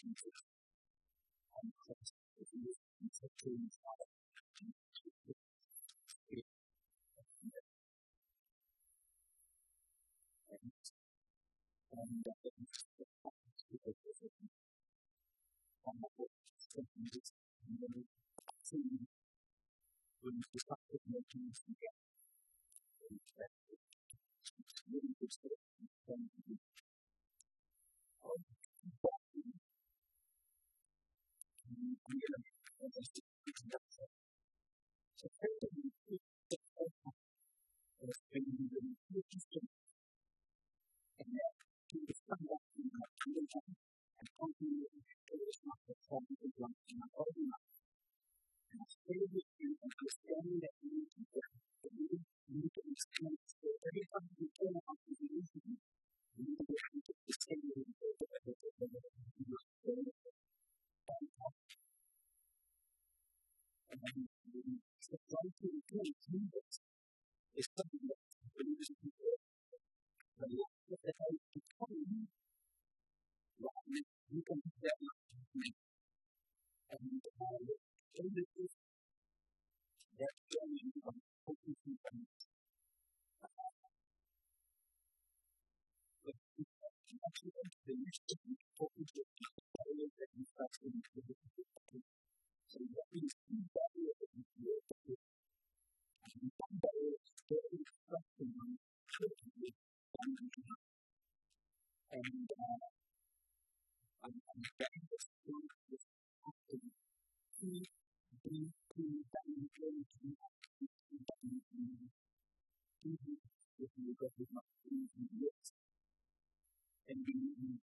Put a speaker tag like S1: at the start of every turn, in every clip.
S1: Thank you. And that is the need it. and uh, I'm, I'm getting this through this often E, B, P, W, J, G, X, P, P, W, G, E, if you. go to my E, E, X, and B, E,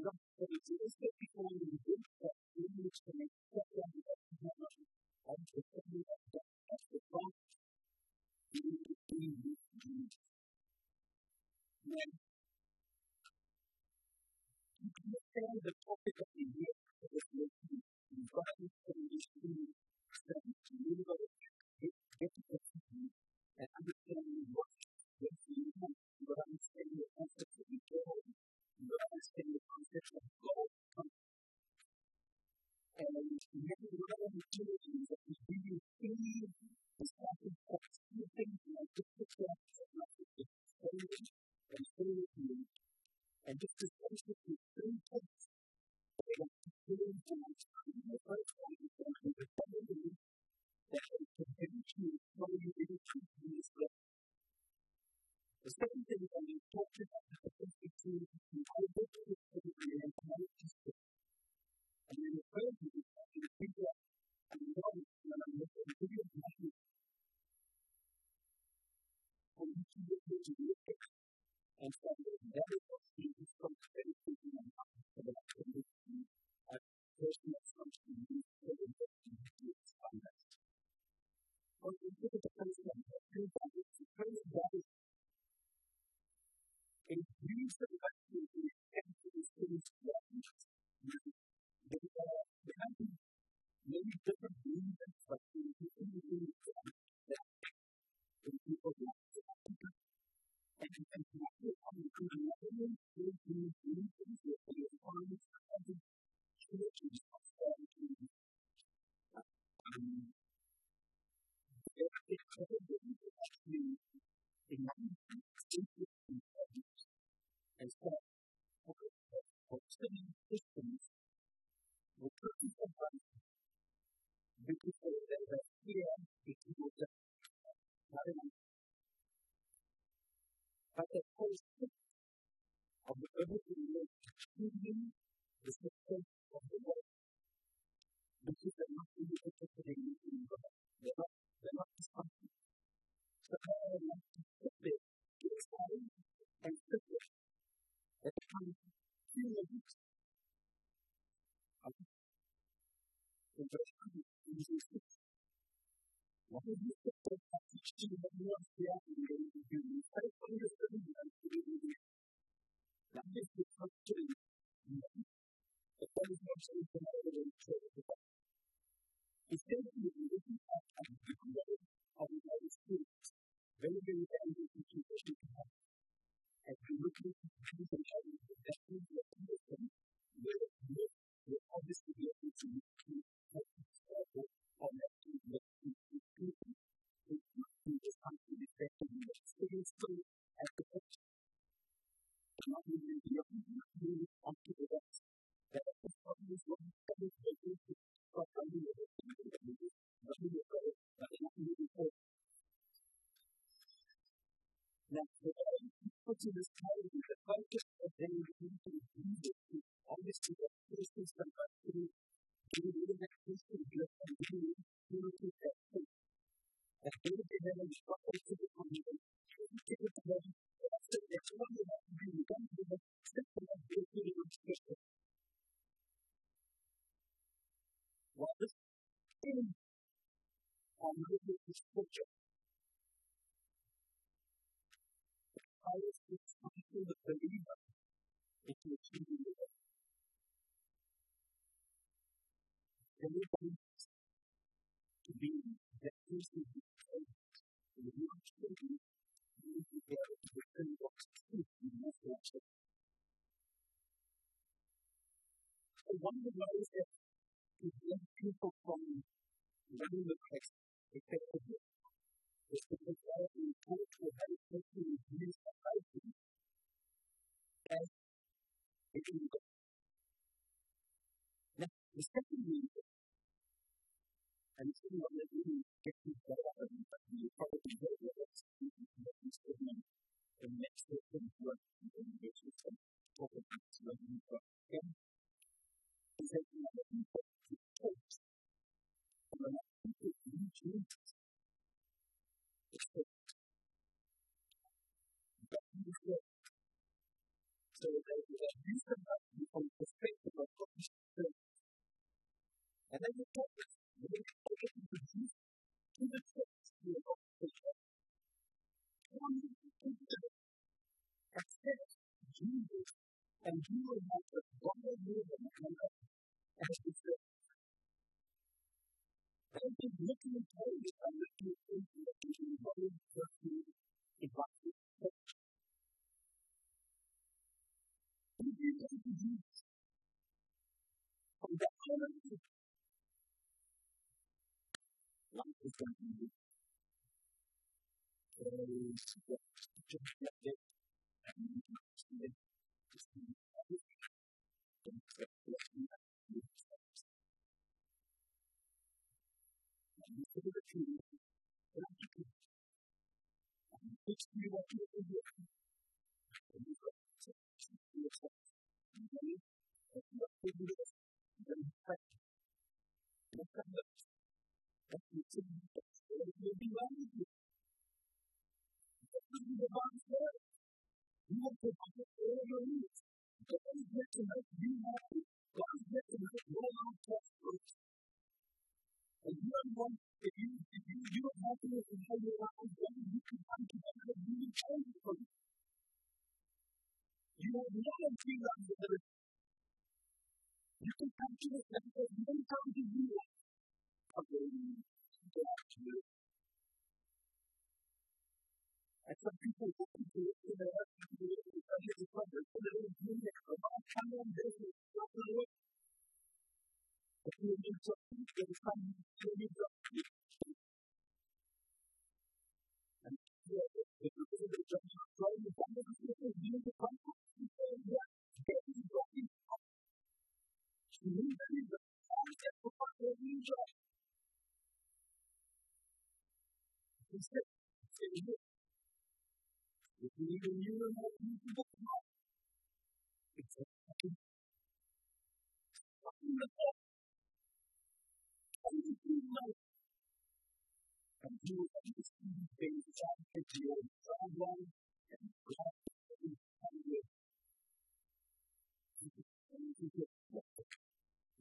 S1: not going to do this, but do that, we need to make Thank you. Studying systems you. But the system of the biblical religion is the faith of the world. Because they're not really interested in they're not they're not responsible. So how are they not kann viele gibt. Also, und das kann ich in diesem Schritt. Warum ist das so, dass ich die nur auf der Erde bin? Ich kann es von der Erde als Leben Dann ist es trotzdem. Das kann ich noch so nicht genau über den Schritt sagen. Ich denke, wir müssen auch an die Kunde auf dem Geist Wenn wir mit einem guten Kind verstehen haben, and we look at things that to obviously to look at what is available on the people. At the Die this time, you can find it at any moment to read it. Obviously, that person is conducting the relaxation of your community, you know, to that thing. And maybe they have a strong to the community. It is about after the one you have to be done with a system of building your system. While this thing, I'm looking at this picture, believer if you achieve your goal. Everybody to be that person who prays and you are children, you need to be able to return God's truth in your culture. So one of the ways that to prevent people from learning the text effectively is to provide an important way of taking and using Now, the second reason, and it's really what really gets me better, but you probably know what it's the the next you can do is to got again. Is that you have to talk. And think of you can have you from the perspective of what you should do. And then you talk to the people who produce to the church to the organization. One of the things that accept Jesus and you will have the longer years of your life as you say. Don't be looking at how you are looking at things that you are looking at. We give thanks to Jesus. For the honor of Jesus. Life is going to be praise God. Just get it. And you you. You have no idea of the You can come to this and you can come to you. Okay, to you. And some people come to it in their heart and do it because it's a problem. So they don't mean it. But I'm coming on this and stuff like that. If you need something, then time to need something. And if you're going to jump the going to do it, you need to come. You If you even knew them all, you could look them up. It's a fucking fucking the fuck. How do you do that? And you will have this human thing inside the picture of someone and God and the family. It's a crazy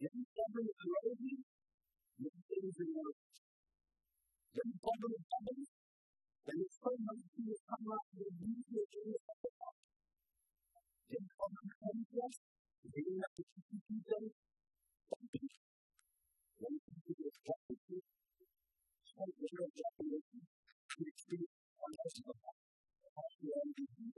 S1: young government erosion, young things in order. Young government government, and it's so much to come out the usual areas of the heart. Young government interest, they don't have to keep each other. One thing to do is practice, so the real definition, to exceed on us of the heart. You're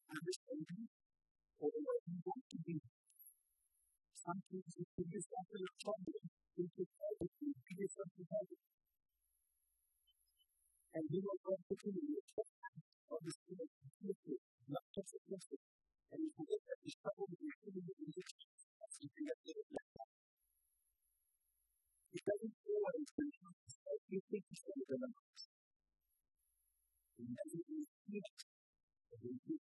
S1: understand you or the way you want to be. Sometimes you put yourself in a trouble, you put yourself in trouble. And you will go to the of the Spirit, not just a message. And you look at this trouble with your human religion, that's something that they like that. It doesn't always bring up you think it's going to then you see it,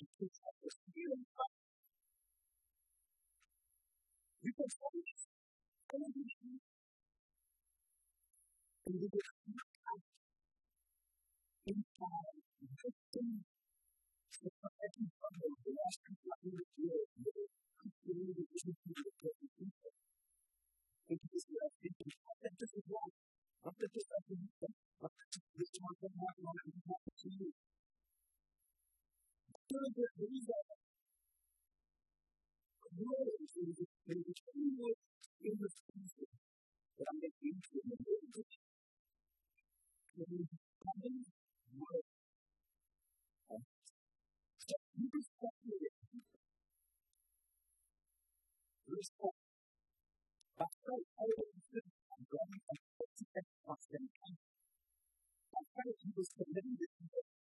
S1: it you will see it. And you it. Go and of thinking. You the that the can tell me, I don't do that. And you get out inside, the protection from the last who are the community is the people. And this is what I think, I think this is wrong. Is wrong. soon as we do that, there's a change in the future that I'm making to the world. It is coming work. So you respect it. Respect. That's right. I will be I'm going to take a constant. I try to do this commitment to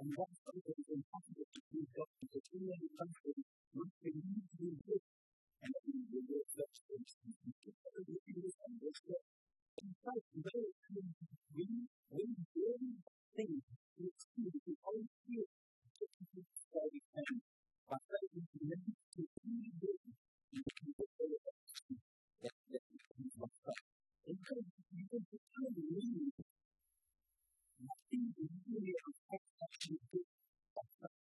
S1: And that's something that is impossible to do we know the country once they need to do this and then we will such things. We can do this and this way. In fact, they we we really think we experience the whole to keep it steady and by faith we can never to do actually do something.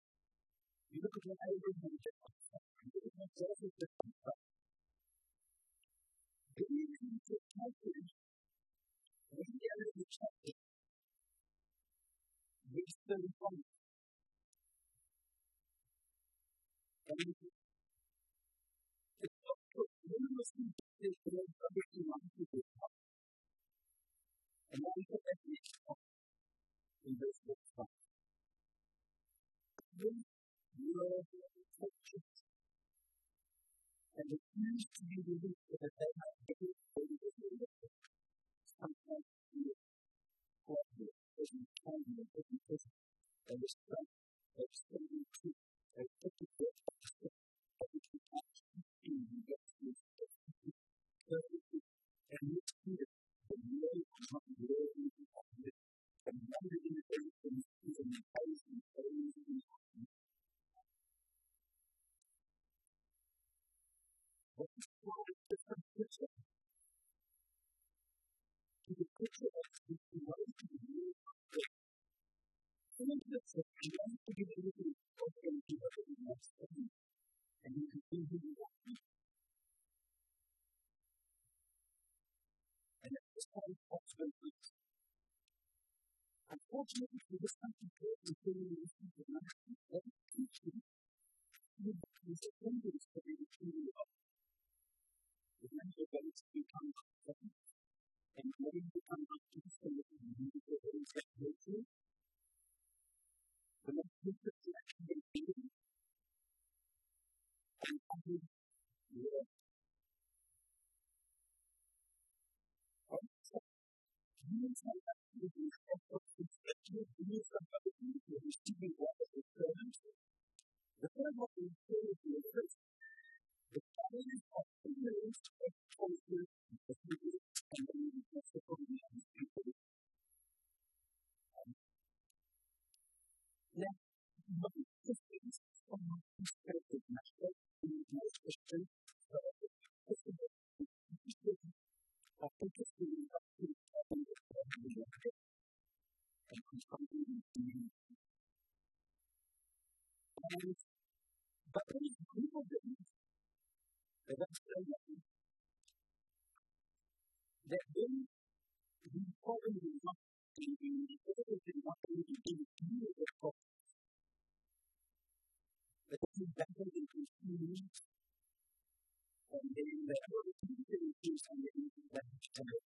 S1: You look at what I did when you look at what Joseph did. Believe in the confidence when the other is accepted. Makes them fun. It's not good. None of us can do this without everything on the people. And that is the technique of investment. will fortune. And refuse to be released so that they might be able to be released. Sometimes you will cooperate with your time and with your vision and your strength and extending truth and taking your action that you can actually see you get to your destiny. And it's clear that you are not really in the and wondering if everything is in the eyes and the picture. The picture of the life of the new Someone said that you have to give everything open to everything that's coming, and you can do who you want to be. And at this time, that's when it Unfortunately, for this country, there is a thing that is not a teaching. It is a thing that is things become upsetting. And letting become optimistic and moving to the separation. The next picture is actually a meeting. And having your Humans are actually the effect of intellectual beings of other people receiving what they return to. The third one is the first. The challenge of ignorance of But there's people that that's of I of that when we probably not thinking the other thing not to do you the process. That and then the other two things do something that is better.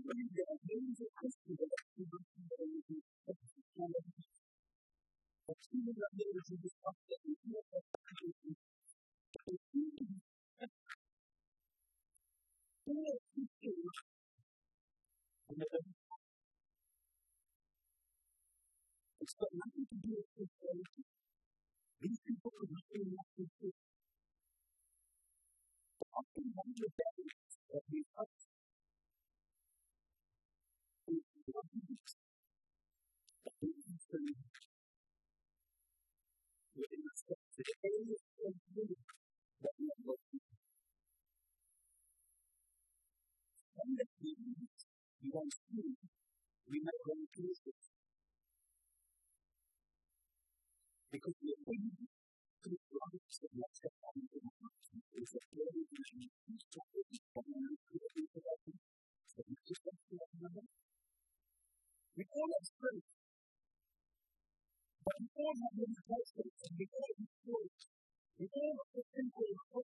S1: When there are things that Christians that don't know that you but even the leaders in this country, we feel that they seem to be all people It's got nothing to do with spirituality. These people are nothing like this. But often one of the barriers that we have is we do. within want to do, we make wrong choices. Because we are willing to the rights of what's happening in our lives. It's a very vision of these topics, but we are clear to each other, so we just want to love another. We all have strength. But we all have limitations, and we all have faults. We all have the simple hope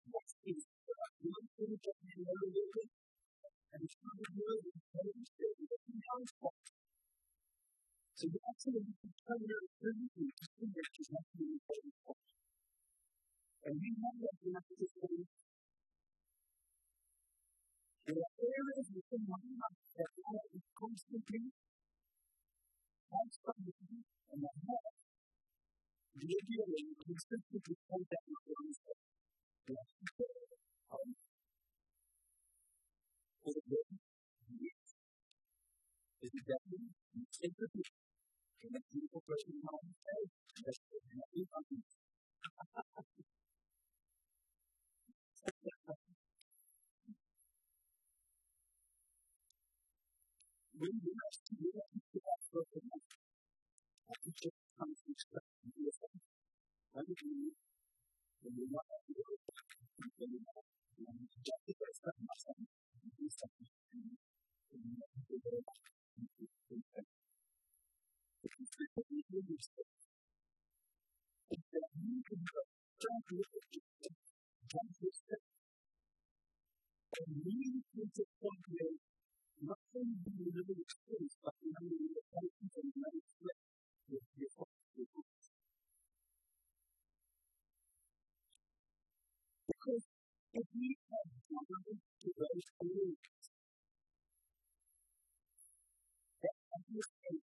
S1: we have So that you have to be very And we know that we have to say, there are areas within my that constantly constantly and I have you consistently point out own stuff. for the good Is it definitely you take the people and that beautiful person in mind says, that's what you have to do. When you ask to do that, you should ask for the money. I can just come to expect you to do the same. Why do you need when you're not at the work, when you're not Because if we have gone to those areas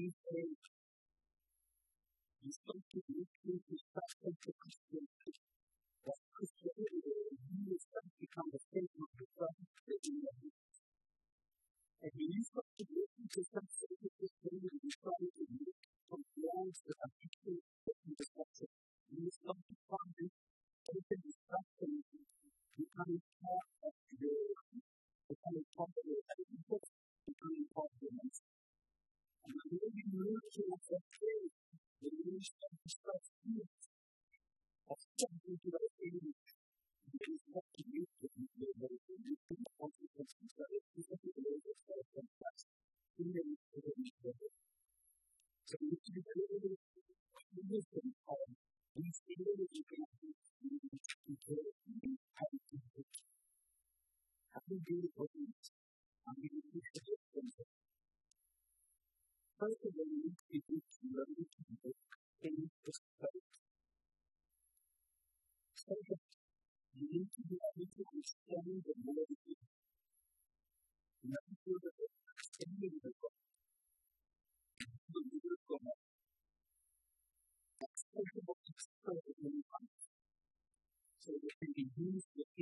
S1: you think you think that you think is special to Christianity, that Christianity is you start to become the center of the present Christianity. And when you start to listen to some sort of Christianity, you try to make from walls that are actually taking deception. You start to find open deception becoming part of your becoming part of your identity, becoming part of your may be moved to a faith that leads to self healing. Often to that aid, it is not to you to be able to do the consequences that it is not able to self confess in the relationship of it. So we need to be able to wisdom of these things that you can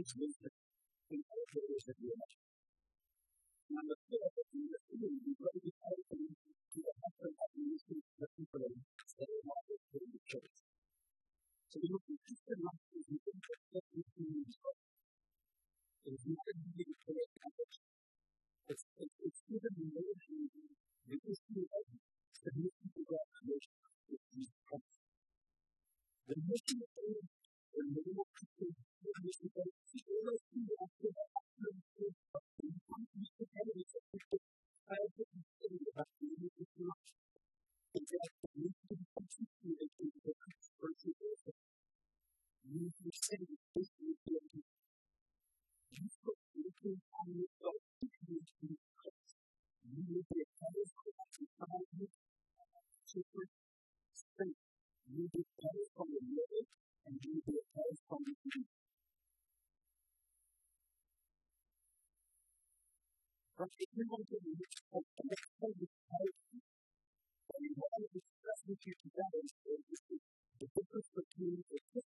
S1: his wisdom in all that be the difference between the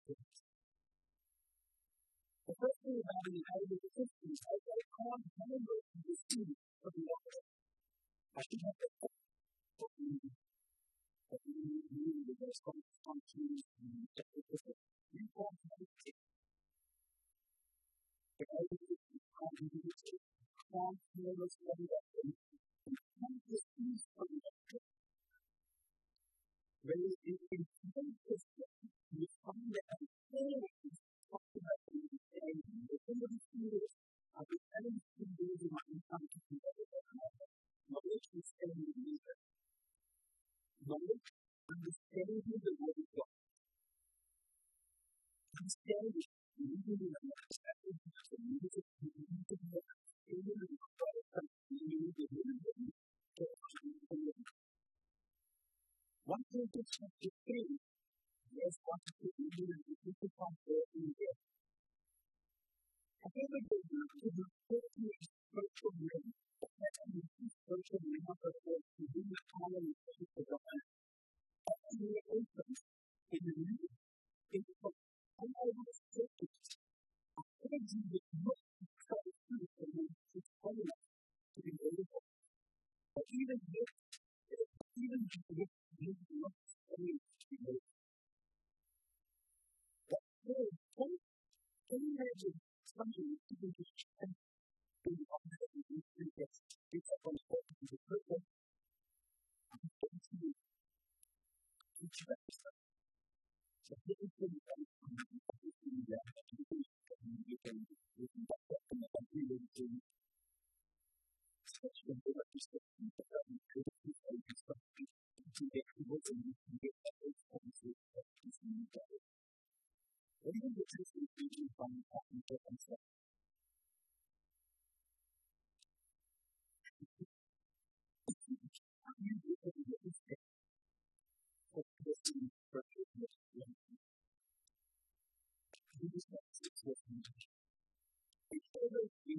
S1: Thing about is the they call members of the of the. I should have the the best and reform policy. The idea of continuity, transference of weapons, and consciousness of weapons. Whereas in intensive you find that the under the fears of the enemy's invasion of the competition that is Knowledge is telling the leader. Knowledge understanding the word of God. Understanding, reading and understanding the music, the music of the kingdom of God is something you need to do in the One thing is to say, yes, one thing is to do in the I think that the group is a fifty-eight social group. That's a in the new. It's a lot of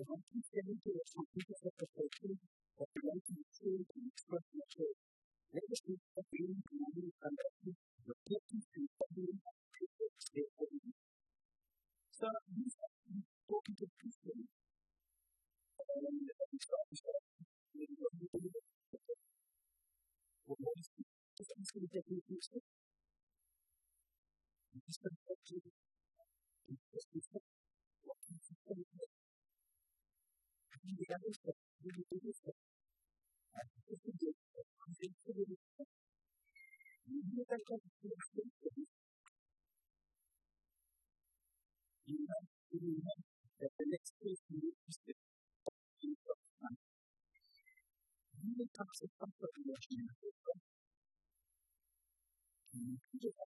S1: as we to to these are talking to people. やる人、自分でる人、あの、自分で、安全する人、自分でやる人、自分でやる人、みんな、自分が、やってね、スペーでに移して、自分と、あの、自分で隠す感覚をしなくて、自分で、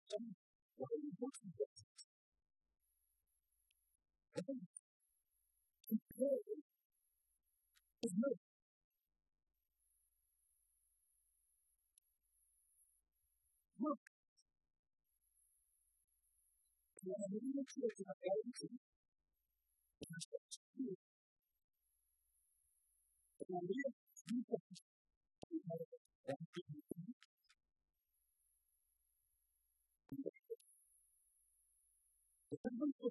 S1: Why are you working for us? Look.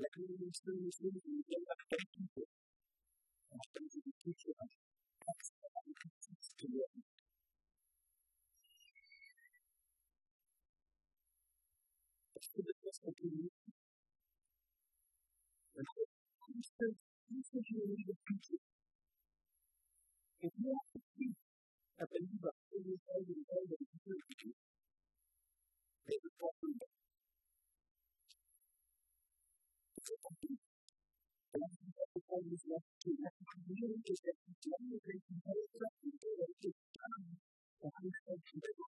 S1: la crisi di istruzione di della partita la crisi di tutto la crisi di tutto la crisi di questo periodo la crisi di questo periodo e via appena va a essere il modo di tutto il mondo e il modo di always left to that community that you. generally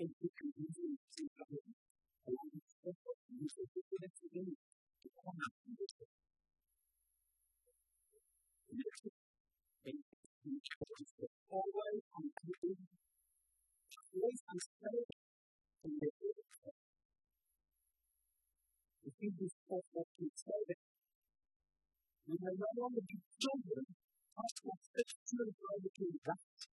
S1: et que tu dis c'est pas bon. Alors, je pense que nous sommes tous les deux qui prennent un peu de temps. Merci. And you can always on doing, always on self, and the other self. If you just talk about yourself, you may no longer be children, but for six children, you can be that.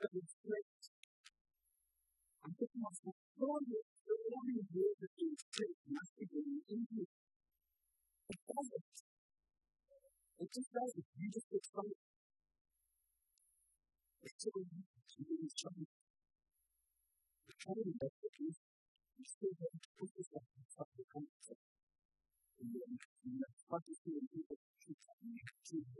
S1: time I have to go to straight, I'm thinking myself, God, the one who did the thing straight must be doing into it doesn't. It just doesn't. You just get started. It's. The that is you still have to on the you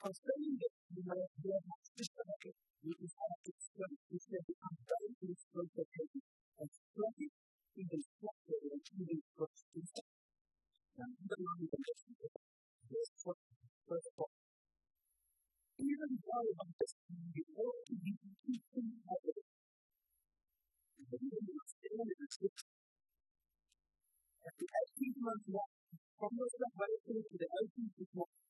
S1: constraining it we have to study instead of constrain this concentration and study even structure and the just the to the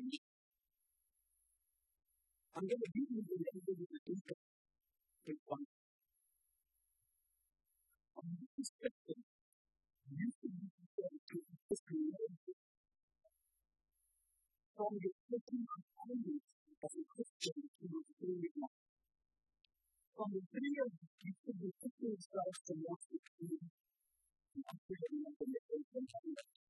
S1: things. I'm going to give you the language of the people to find. On this perspective, you can be compared to the history of From the taking of kindness as a Christian to the daily life. From the video of the people who took themselves to North Korea, and after the number of the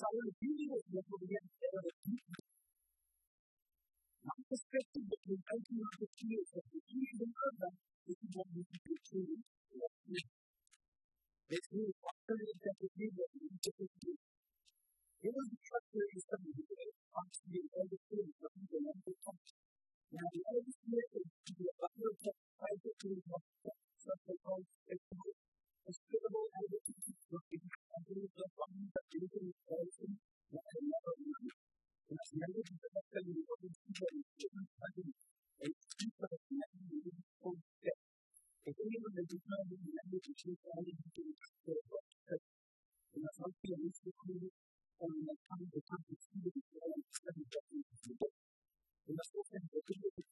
S1: So I want to give you this of people. Not perspective that we open up the ears of the and other this is what we can do alternative that we that we need to do. It was the that is coming to the constantly understood what we can understand. Now, the other spirit is to be a butler of to the a the that is that knew. And as never the Cristo Juan, capítulo 16, la el el es la. El el de es. En de el de. En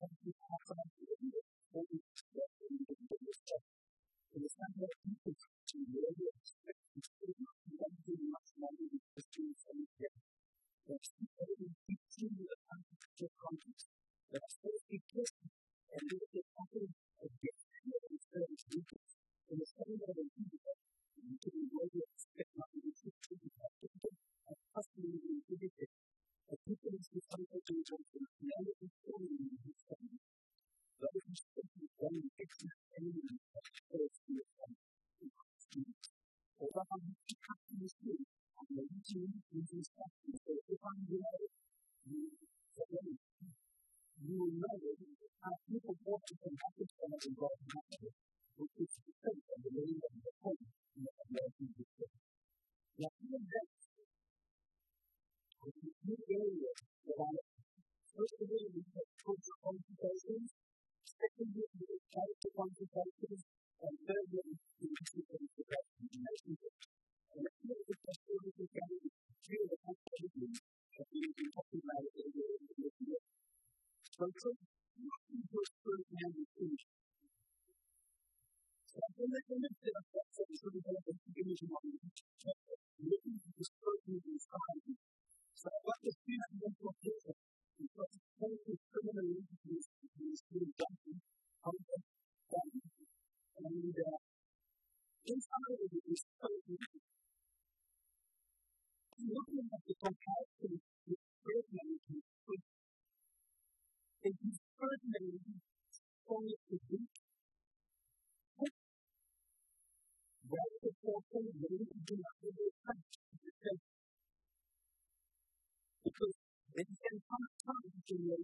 S1: When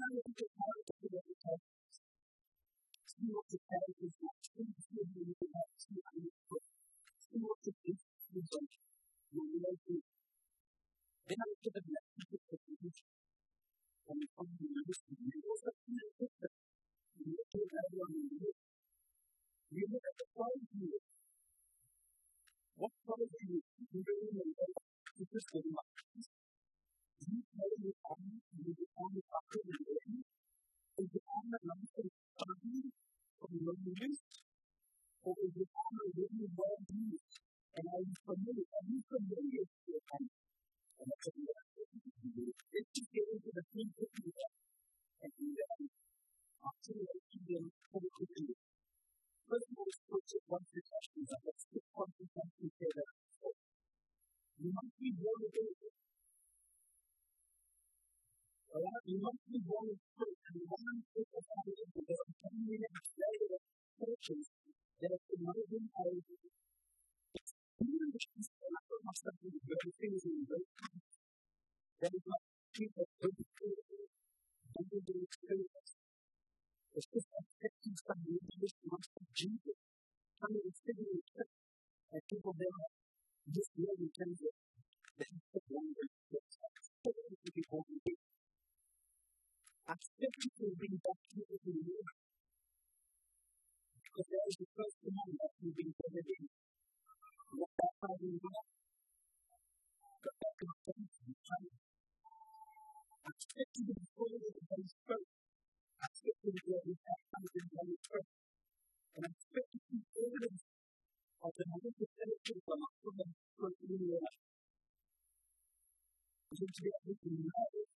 S1: I look at of the text, see will Then I the. And you look at the five years. What the the study from loneliness? Or is the army really well used? And are you familiar? Are you familiar with army? And that's what we have to do. If you get into the things that you have, and you you have to do. First of all, it's put one suggestion that let's one together. You must be motivated. All right? You must be born in church. You want to take the family into their family and their churches that are promoting our communities. And I put myself in the very things in the That is not people educated, under the experience. It's just affecting some religious monster Jesus. Somebody is sitting in church and people there are just living in terms of the language that's supposed to be born again. Expected to bring back people to the Lord. Because that is the first command that you've been. What that how we know. But that can in time. Expected to be born in the Holy Spirit. Expected to to times in the Holy Spirit. And expected to be evidence of the manifestation of the Lord from the life. And to to that you are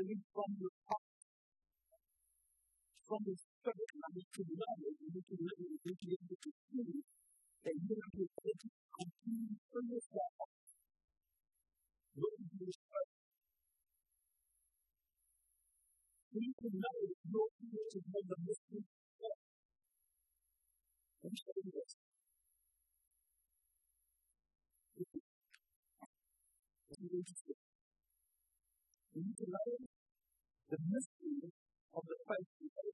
S1: of living from your heart from the and you can know it, and you can live it, and you can be able to that you have the to continue for yourself. What is your spirit? So you can know your one of the mysteries of God. Me show you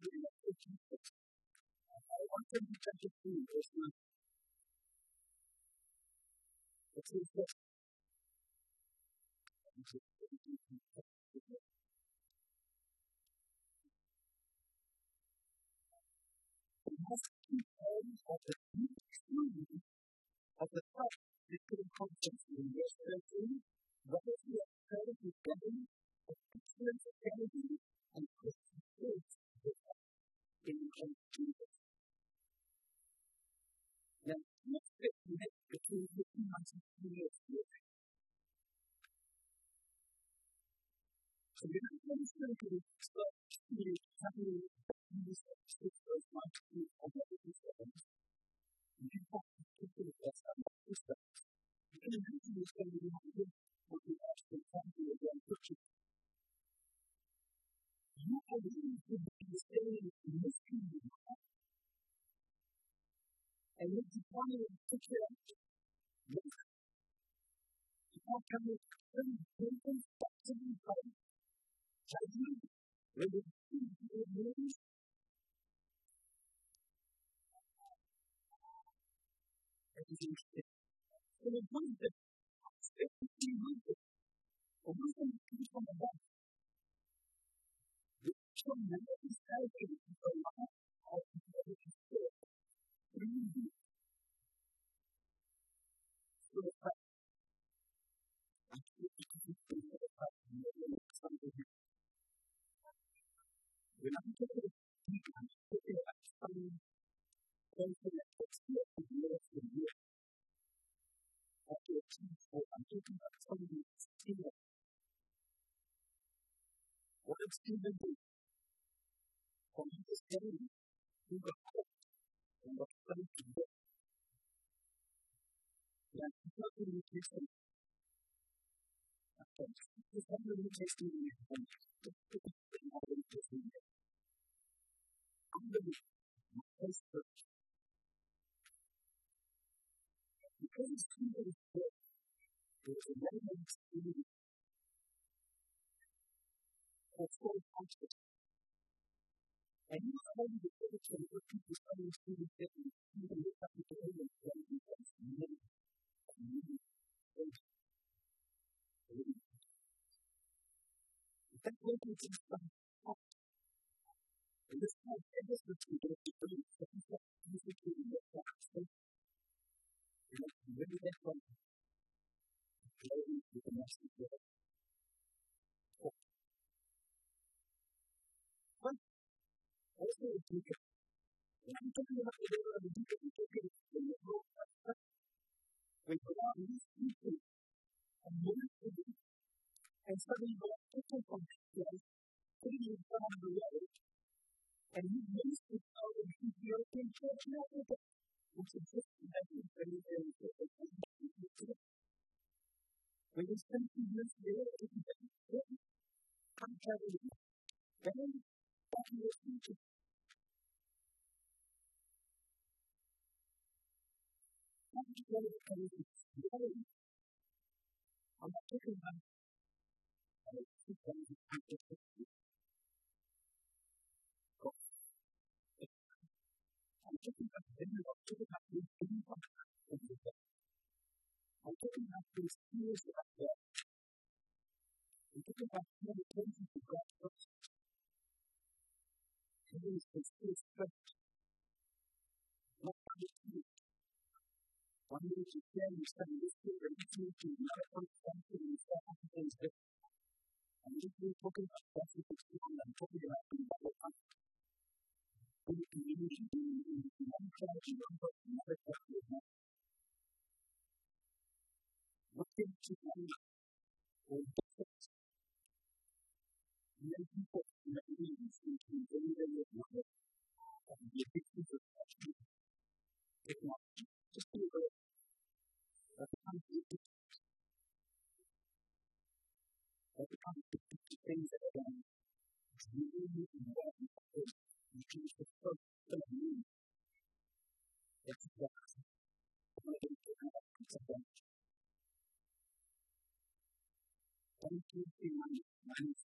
S1: doing that for Jesus. I want them to touch it too. There's not. It's his gift. We have to keep all of the deep truth of the fact that could have come to us in this century, whether we are trying to govern, or influence the government, and Christian in Christ Jesus. Now, the between the two and two years here. So going to spend the start to having first to do seven. And you have to keep it as a system. You can imagine this going to be what we you willing to be in this. And of it, yes. You want to come with some different steps in your life, judgment, where you see your. So the point that if you the wisdom above from another society is the law of the Holy Spirit. So the fact When I'm talking I'm talking about something that takes years and years and years. After a time, I'm talking about something that's still What it's even doing. und das Leben überhaupt und das Leben wird. Ja, das nicht natürlich wichtig. Das haben wir mit Richtlinien gefunden. Das ist genau das Richtlinie. Andere Meister. Die Kunstkinder des Gottes, der zu meinem Leben, das Gold ansteht. And you are able to get to the people studying students that you can look up to the end and tell you that's many, many, many. That way it is from fact. And this has ever since we get to the end of the music in the past. And that's really that one. Playing with the message of and suddenly are taken from Christ, putting you down the road, and miss the power of the European church network, which exists in every very, very different When you spend two years there, travel with me. Then, back in your future. Not together because it's I'm not talking about I'm talking about dinner, I'm talking about these things I'm talking about these fears about death. I'm talking about meditation to God first. And then it's this fear One minute you say study this and you need to another person something, and things different. I'm usually talking about blessings of people I'm talking about the Bible concept. In the community, in one church, in one person, another church, what can you do or different? Many people that leads into very, very life and the addictions Because you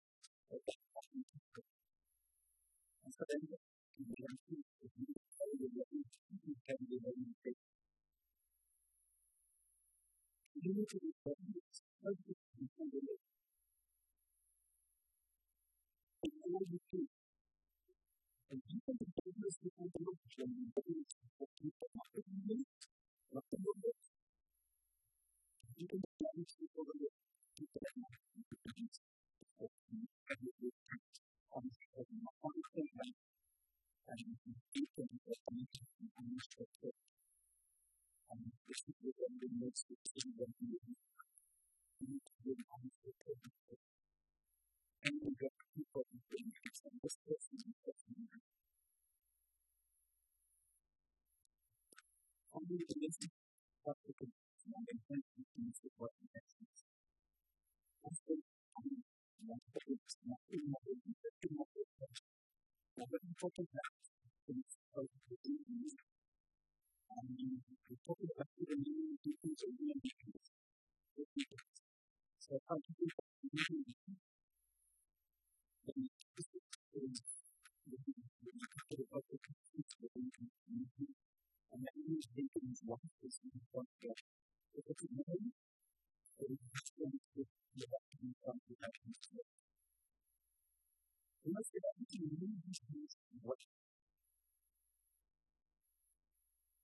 S1: ってもらって。Thank el único lugar donde se encuentra el lugar de la vida. you infrastructure. And this is the one that makes the kingdom unique. And we got people who think it's a misfortune of man. Only the listen practical and intention things that what he mentions. Often, I mean, not that it's not in my own, but in my own, And we about the of the. So to is the capital of the community and then use Lincoln's life as the if it's a name, it is just you have to be something that is true. We must get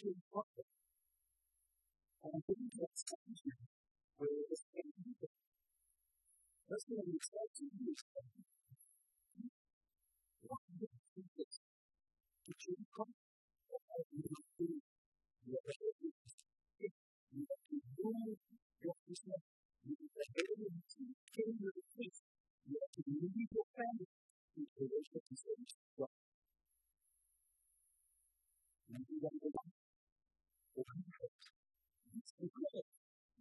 S1: actually profit. And I believe that's something where this can be done. That's going to be exciting to you. What do you think this? The true profit of what you are doing. You are doing it. You have to move your business. You have to build it. You have to build it. You have to lead your family into a relationship with God. And you have to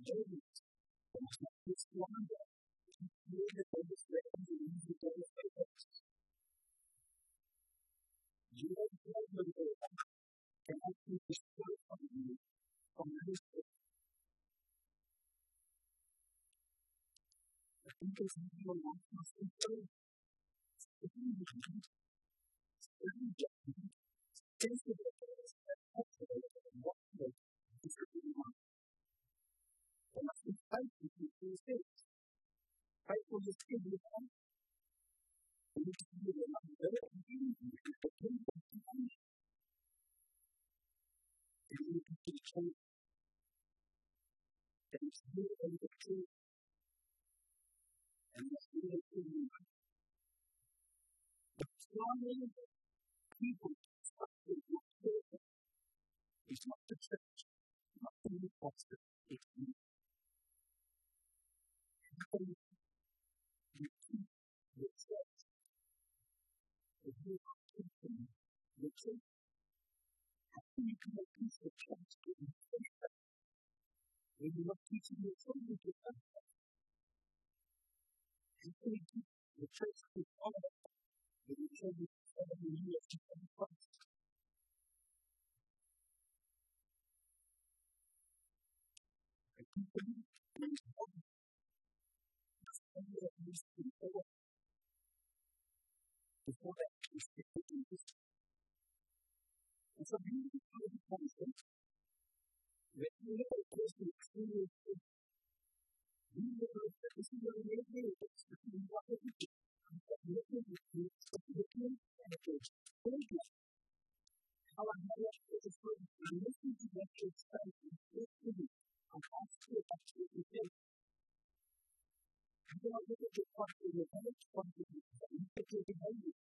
S1: servant. And he squander. He created for his friends and he for his favorites. You have told them they and I can destroy from you from this book. I think it's more like my sister. It's very different. It's very different. It's sensitive. things. Faithful is good with them. And we can do them under their community and the kingdom of God. And we can be changed. And it's new and the truth. And that's the way to live. But strongly, people trusted not children. It's not the church, not the apostle, it's you. You peace with chance to be faithful. When you're not teaching your children to faithful. You can keep the church to follow when your children follow the years to come Christ. I them in the forward. Before that, we Jesus. You need the you know person experience you know that this is is, it's the is. I'm looking at you, looking at it, thinking how I know that is good. I'm listening to. I'm asking you about look at. Look at. Look at you think I'm. I'm. I'm looking at is to consciousness. What's the truth? I'm looking at it. I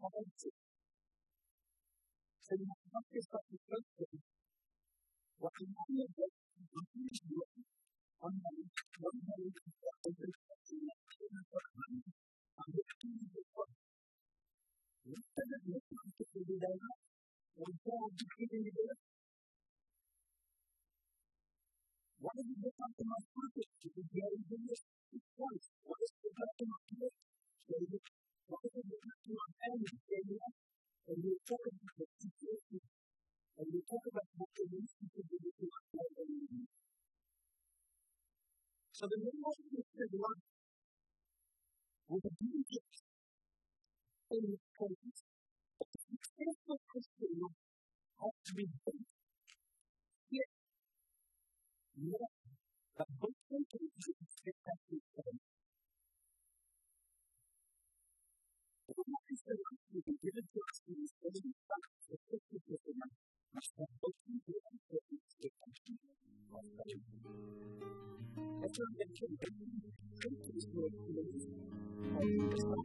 S1: momentum. So you have not just got to focus what you feel that you feel you one day, one day, what is it that you have to do for money, and what do you do for Instead of looking at the dilemma, we go to keeping the dilemma. What is the customer's purpose? Is it very business? It's choice. What is the customer's purpose? and failure, and we talk about the situation, and we talk about what the relationship is between us and the So the relationship is life with a new gift in the place. Successful Christian life has to be built here. Not a book taken to the spectacular given to us in these living facts of mysticism are open to uncertainty of faith. As I mentioned, Christians were committed as the